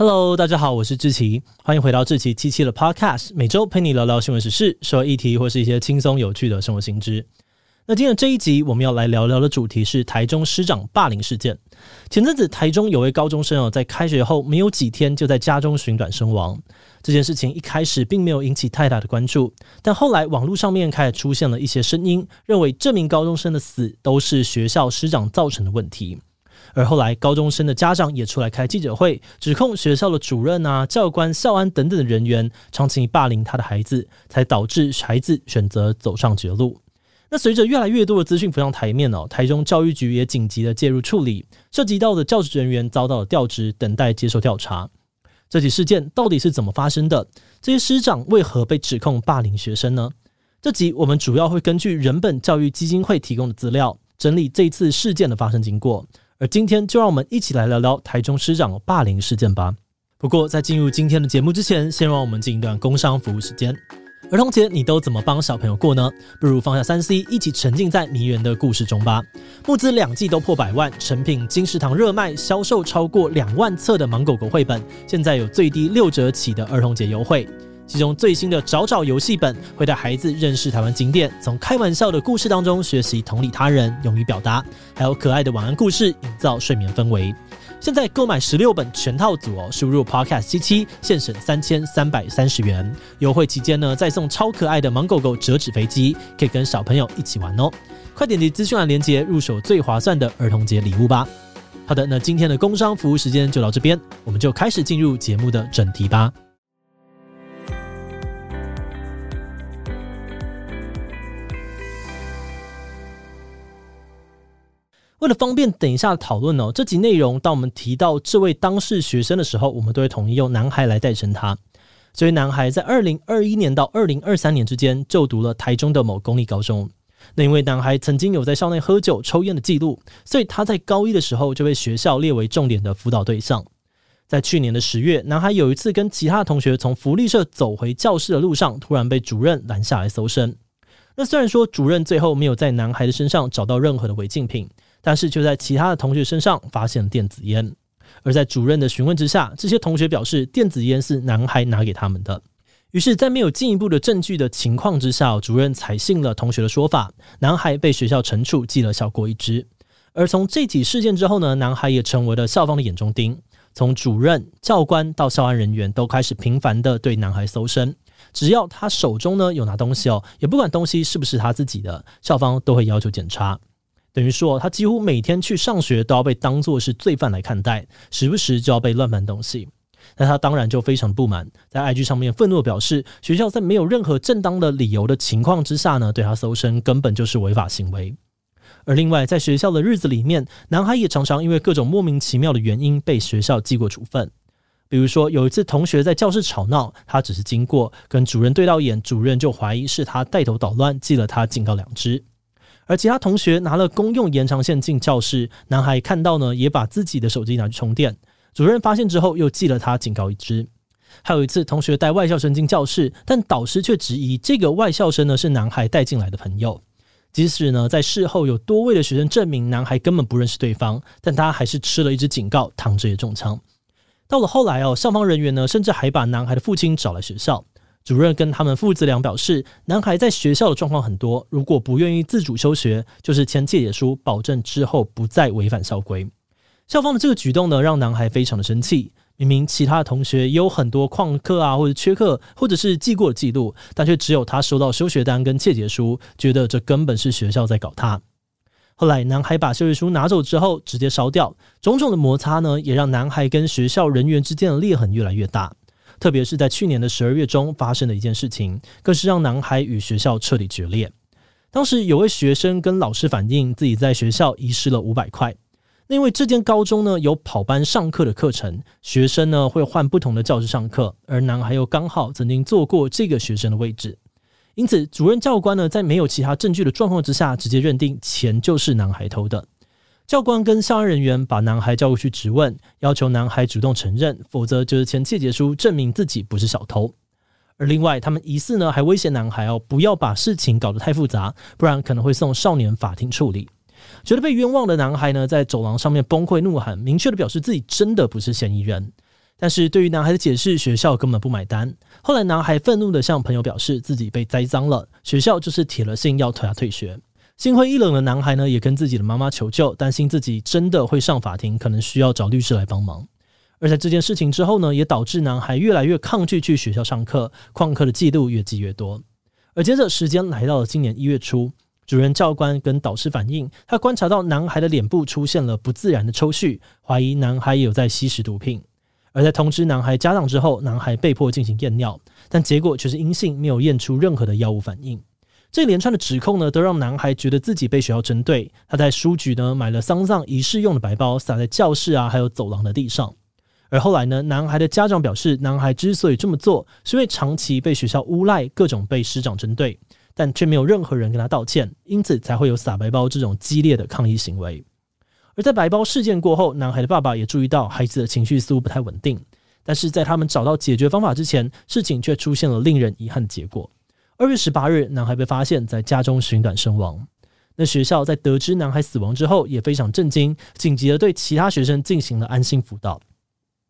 Hello，大家好，我是志奇，欢迎回到志奇七七的 Podcast，每周陪你聊聊新闻时事、社会议题或是一些轻松有趣的生活新知。那今天这一集，我们要来聊聊的主题是台中师长霸凌事件。前阵子，台中有位高中生哦，在开学后没有几天就在家中寻短身亡。这件事情一开始并没有引起太大的关注，但后来网络上面开始出现了一些声音，认为这名高中生的死都是学校师长造成的问题。而后来，高中生的家长也出来开记者会，指控学校的主任啊、教官、校安等等的人员长期霸凌他的孩子，才导致孩子选择走上绝路。那随着越来越多的资讯浮上台面哦，台中教育局也紧急的介入处理，涉及到的教职人员遭到了调职，等待接受调查。这起事件到底是怎么发生的？这些师长为何被指控霸凌学生呢？这集我们主要会根据人本教育基金会提供的资料，整理这次事件的发生经过。而今天就让我们一起来聊聊台中师长霸凌事件吧。不过在进入今天的节目之前，先让我们进一段工商服务时间。儿童节你都怎么帮小朋友过呢？不如放下三 C，一起沉浸在迷人的故事中吧。募资两季都破百万，成品金石堂热卖，销售超过两万册的《芒狗狗》绘本，现在有最低六折起的儿童节优惠。其中最新的找找游戏本会带孩子认识台湾景点，从开玩笑的故事当中学习同理他人、勇于表达，还有可爱的晚安故事，营造睡眠氛围。现在购买十六本全套组哦，输入 Podcast 七七，现省三千三百三十元。优惠期间呢，再送超可爱的芒狗狗折纸飞机，可以跟小朋友一起玩哦。快点击资讯栏链接，入手最划算的儿童节礼物吧。好的，那今天的工商服务时间就到这边，我们就开始进入节目的正题吧。为了方便等一下讨论哦，这集内容当我们提到这位当事学生的时候，我们都会统一用男孩来代称他。这位男孩在二零二一年到二零二三年之间就读了台中的某公立高中。那因为男孩曾经有在校内喝酒抽烟的记录，所以他在高一的时候就被学校列为重点的辅导对象。在去年的十月，男孩有一次跟其他同学从福利社走回教室的路上，突然被主任拦下来搜身。那虽然说主任最后没有在男孩的身上找到任何的违禁品。但是就在其他的同学身上发现了电子烟，而在主任的询问之下，这些同学表示电子烟是男孩拿给他们的。于是，在没有进一步的证据的情况之下，主任采信了同学的说法，男孩被学校惩处，记了小过一支。而从这起事件之后呢，男孩也成为了校方的眼中钉，从主任、教官到校安人员都开始频繁的对男孩搜身，只要他手中呢有拿东西哦，也不管东西是不是他自己的，校方都会要求检查。等于说，他几乎每天去上学都要被当作是罪犯来看待，时不时就要被乱搬东西。那他当然就非常不满，在 IG 上面愤怒地表示，学校在没有任何正当的理由的情况之下呢，对他搜身根本就是违法行为。而另外，在学校的日子里面，男孩也常常因为各种莫名其妙的原因被学校记过处分。比如说，有一次同学在教室吵闹，他只是经过，跟主任对到眼，主任就怀疑是他带头捣乱，记了他警告两支。而其他同学拿了公用延长线进教室，男孩看到呢，也把自己的手机拿去充电。主任发现之后，又记了他警告一支。还有一次，同学带外校生进教室，但导师却质疑这个外校生呢是男孩带进来的朋友。即使呢在事后有多位的学生证明男孩根本不认识对方，但他还是吃了一支警告，躺着也中枪。到了后来哦，校方人员呢甚至还把男孩的父亲找来学校。主任跟他们父子俩表示，男孩在学校的状况很多，如果不愿意自主休学，就是签切结书，保证之后不再违反校规。校方的这个举动呢，让男孩非常的生气。明明其他的同学也有很多旷课啊，或者缺课，或者是记过记录，但却只有他收到休学单跟切结书，觉得这根本是学校在搞他。后来，男孩把休学书拿走之后，直接烧掉。种种的摩擦呢，也让男孩跟学校人员之间的裂痕越来越大。特别是在去年的十二月中发生的一件事情，更是让男孩与学校彻底决裂。当时有位学生跟老师反映，自己在学校遗失了五百块。那因为这间高中呢有跑班上课的课程，学生呢会换不同的教室上课，而男孩又刚好曾经坐过这个学生的位置，因此主任教官呢在没有其他证据的状况之下，直接认定钱就是男孩偷的。教官跟校安人员把男孩叫过去质问，要求男孩主动承认，否则就是签切结书证明自己不是小偷。而另外，他们疑似呢还威胁男孩哦，不要把事情搞得太复杂，不然可能会送少年法庭处理。觉得被冤枉的男孩呢，在走廊上面崩溃怒喊，明确的表示自己真的不是嫌疑人。但是对于男孩的解释，学校根本不买单。后来，男孩愤怒地向朋友表示自己被栽赃了，学校就是铁了心要他退学。心灰意冷的男孩呢，也跟自己的妈妈求救，担心自己真的会上法庭，可能需要找律师来帮忙。而在这件事情之后呢，也导致男孩越来越抗拒去学校上课，旷课的记录越积越多。而接着时间来到了今年一月初，主任教官跟导师反映，他观察到男孩的脸部出现了不自然的抽搐，怀疑男孩有在吸食毒品。而在通知男孩家长之后，男孩被迫进行验尿，但结果却是阴性，没有验出任何的药物反应。这连串的指控呢，都让男孩觉得自己被学校针对。他在书局呢买了丧葬仪式用的白包，撒在教室啊，还有走廊的地上。而后来呢，男孩的家长表示，男孩之所以这么做，是因为长期被学校诬赖，各种被师长针对，但却没有任何人跟他道歉，因此才会有撒白包这种激烈的抗议行为。而在白包事件过后，男孩的爸爸也注意到孩子的情绪似乎不太稳定，但是在他们找到解决方法之前，事情却出现了令人遗憾的结果。二月十八日，男孩被发现在家中寻短身亡。那学校在得知男孩死亡之后，也非常震惊，紧急的对其他学生进行了安心辅导。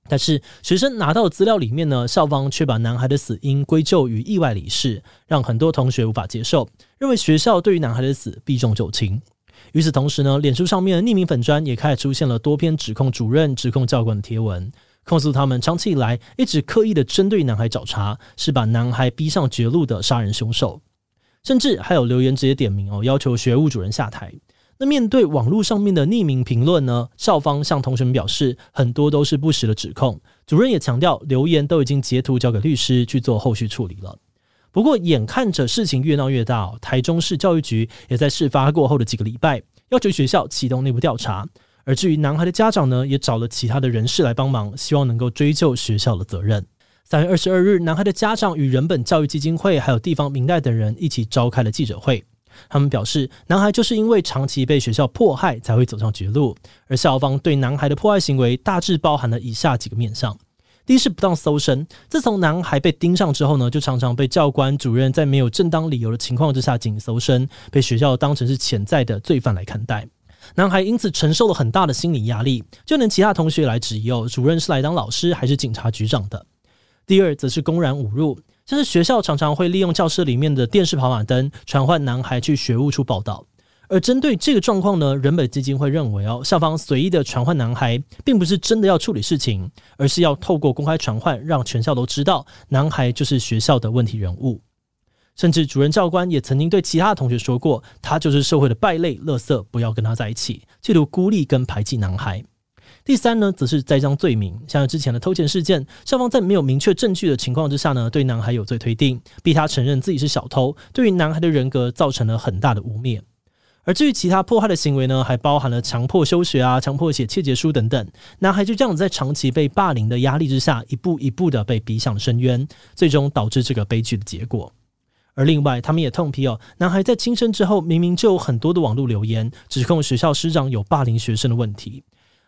但是学生拿到的资料里面呢，校方却把男孩的死因归咎于意外离世，让很多同学无法接受，认为学校对于男孩的死避重就轻。与此同时呢，脸书上面的匿名粉砖也开始出现了多篇指控主任、指控教官的贴文，控诉他们长期以来一直刻意的针对男孩找茬，是把男孩逼上绝路的杀人凶手。甚至还有留言直接点名哦，要求学务主任下台。那面对网络上面的匿名评论呢，校方向同学们表示，很多都是不实的指控。主任也强调，留言都已经截图交给律师去做后续处理了。不过，眼看着事情越闹越大，台中市教育局也在事发过后的几个礼拜，要求学校启动内部调查。而至于男孩的家长呢，也找了其他的人士来帮忙，希望能够追究学校的责任。三月二十二日，男孩的家长与人本教育基金会还有地方民代等人一起召开了记者会。他们表示，男孩就是因为长期被学校迫害，才会走上绝路。而校方对男孩的迫害行为，大致包含了以下几个面向：第一是不当搜身。自从男孩被盯上之后呢，就常常被教官、主任在没有正当理由的情况之下进行搜身，被学校当成是潜在的罪犯来看待。男孩因此承受了很大的心理压力，就连其他同学来质疑哦，主任是来当老师还是警察局长的？第二则是公然侮辱。像是学校常常会利用教室里面的电视跑马灯传唤男孩去学务处报道，而针对这个状况呢，人本基金会认为哦，校方随意的传唤男孩，并不是真的要处理事情，而是要透过公开传唤，让全校都知道男孩就是学校的问题人物。甚至主任教官也曾经对其他同学说过，他就是社会的败类、垃圾，不要跟他在一起，企图孤立跟排挤男孩。第三呢，则是栽赃罪名，像之前的偷钱事件，校方在没有明确证据的情况之下呢，对男孩有罪推定，逼他承认自己是小偷，对于男孩的人格造成了很大的污蔑。而至于其他迫害的行为呢，还包含了强迫休学啊、强迫写切结书等等，男孩就这样子在长期被霸凌的压力之下，一步一步的被逼向深渊，最终导致这个悲剧的结果。而另外，他们也痛批哦，男孩在轻生之后，明明就有很多的网络留言，指控学校师长有霸凌学生的问题。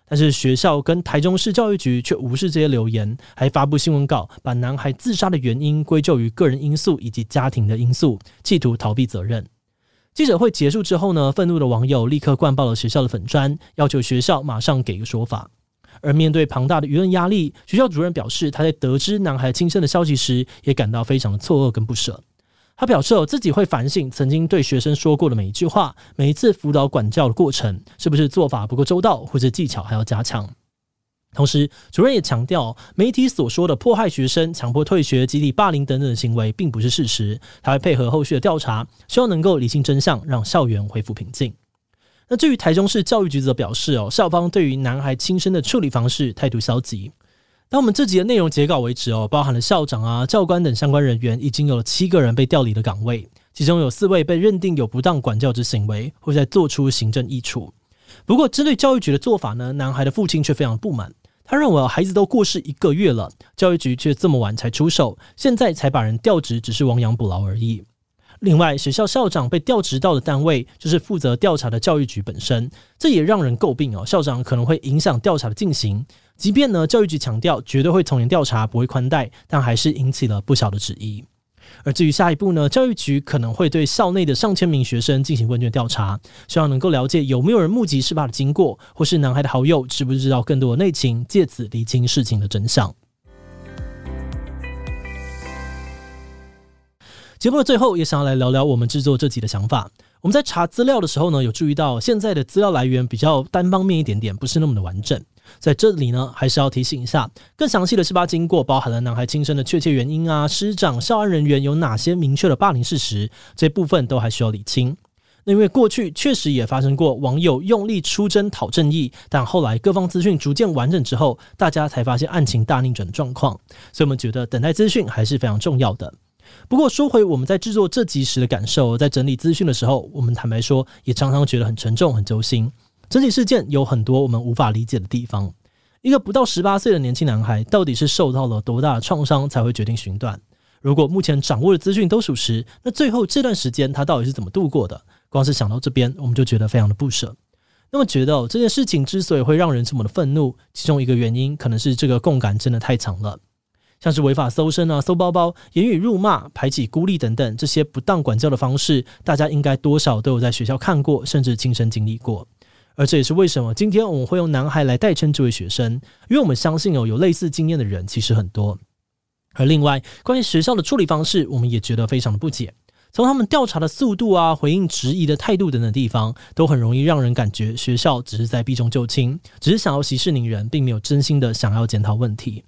但是学校跟台中市教育局却无视这些留言，还发布新闻稿，把男孩自杀的原因归咎于个人因素以及家庭的因素，企图逃避责任。记者会结束之后呢，愤怒的网友立刻灌爆了学校的粉砖，要求学校马上给个说法。而面对庞大的舆论压力，学校主任表示，他在得知男孩轻生的消息时，也感到非常的错愕跟不舍。他表示，自己会反省曾经对学生说过的每一句话，每一次辅导管教的过程，是不是做法不够周到，或者技巧还要加强。同时，主任也强调，媒体所说的迫害学生、强迫退学、集体霸凌等等的行为，并不是事实。他会配合后续的调查，希望能够厘清真相，让校园恢复平静。那至于台中市教育局则表示，哦，校方对于男孩轻生的处理方式态度消极。到我们这集的内容截稿为止哦，包含了校长啊、教官等相关人员，已经有了七个人被调离的岗位，其中有四位被认定有不当管教之行为，或在做出行政议处。不过，针对教育局的做法呢，男孩的父亲却非常不满。他认为孩子都过世一个月了，教育局却这么晚才出手，现在才把人调职，只是亡羊补牢而已。另外，学校校长被调职到的单位就是负责调查的教育局本身，这也让人诟病哦。校长可能会影响调查的进行，即便呢，教育局强调绝对会从严调查，不会宽待，但还是引起了不小的质疑。而至于下一步呢，教育局可能会对校内的上千名学生进行问卷调查，希望能够了解有没有人目击事发的经过，或是男孩的好友知不知道更多的内情，借此厘清事情的真相。节目的最后也想要来聊聊我们制作这集的想法，我们在查资料的时候呢，有注意到现在的资料来源比较单方面一点点，不是那么的完整。在这里呢，还是要提醒一下，更详细的事发经过，包含了男孩轻生的确切原因啊，师长、校安人员有哪些明确的霸凌事实，这部分都还需要理清。那因为过去确实也发生过网友用力出征讨正义，但后来各方资讯逐渐完整之后，大家才发现案情大逆转的状况，所以我们觉得等待资讯还是非常重要的。不过说回我们在制作这集时的感受，在整理资讯的时候，我们坦白说也常常觉得很沉重、很揪心。整体事件有很多我们无法理解的地方。一个不到十八岁的年轻男孩，到底是受到了多大的创伤才会决定寻短？如果目前掌握的资讯都属实，那最后这段时间他到底是怎么度过的？光是想到这边，我们就觉得非常的不舍。那么觉得，这件事情之所以会让人这么的愤怒，其中一个原因可能是这个共感真的太强了。像是违法搜身啊、搜包包、言语辱骂、排挤、孤立等等这些不当管教的方式，大家应该多少都有在学校看过，甚至亲身经历过。而这也是为什么今天我们会用男孩来代称这位学生，因为我们相信哦，有类似经验的人其实很多。而另外，关于学校的处理方式，我们也觉得非常的不解。从他们调查的速度啊、回应质疑的态度等等地方，都很容易让人感觉学校只是在避重就轻，只是想要息事宁人，并没有真心的想要检讨问题。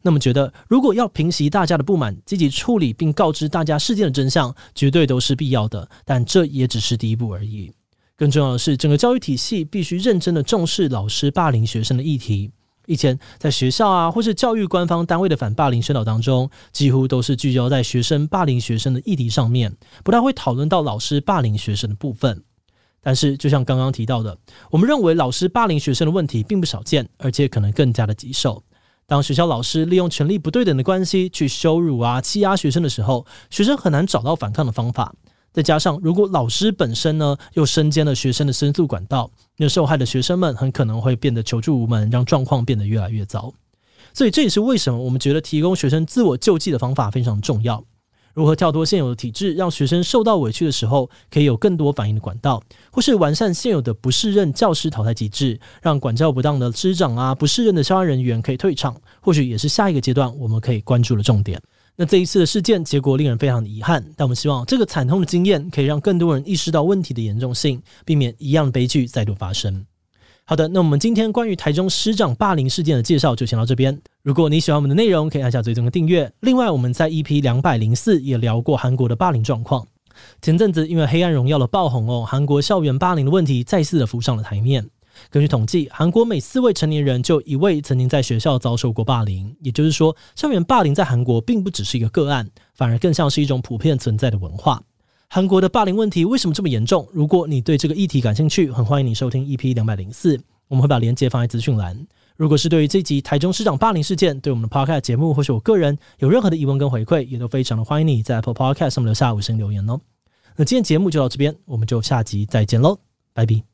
那么觉得，如果要平息大家的不满，积极处理并告知大家事件的真相，绝对都是必要的。但这也只是第一步而已。更重要的是，整个教育体系必须认真的重视老师霸凌学生的议题。以前在学校啊，或是教育官方单位的反霸凌宣导当中，几乎都是聚焦在学生霸凌学生的议题上面，不太会讨论到老师霸凌学生的部分。但是，就像刚刚提到的，我们认为老师霸凌学生的问题并不少见，而且可能更加的棘手。当学校老师利用权力不对等的关系去羞辱啊、欺压学生的时候，学生很难找到反抗的方法。再加上，如果老师本身呢又身兼了学生的申诉管道，那受害的学生们很可能会变得求助无门，让状况变得越来越糟。所以这也是为什么我们觉得提供学生自我救济的方法非常重要。如何跳脱现有的体制，让学生受到委屈的时候可以有更多反应的管道，或是完善现有的不适任教师淘汰机制，让管教不当的师长啊、不适任的校安人员可以退场，或许也是下一个阶段我们可以关注的重点。那这一次的事件结果令人非常的遗憾，但我们希望这个惨痛的经验可以让更多人意识到问题的严重性，避免一样的悲剧再度发生。好的，那我们今天关于台中师长霸凌事件的介绍就先到这边。如果你喜欢我们的内容，可以按下追踪的订阅。另外，我们在 EP 两百零四也聊过韩国的霸凌状况。前阵子因为《黑暗荣耀》的爆红哦，韩国校园霸凌的问题再次的浮上了台面。根据统计，韩国每四位成年人就一位曾经在学校遭受过霸凌。也就是说，校园霸凌在韩国并不只是一个个案，反而更像是一种普遍存在的文化。韩国的霸凌问题为什么这么严重？如果你对这个议题感兴趣，很欢迎你收听 EP 两百零四，我们会把链接放在资讯栏。如果是对于这集台中市长霸凌事件，对我们的 Podcast 节目或是我个人有任何的疑问跟回馈，也都非常的欢迎你在 Apple Podcast 上面留下五星留言哦。那今天节目就到这边，我们就下集再见喽，拜拜。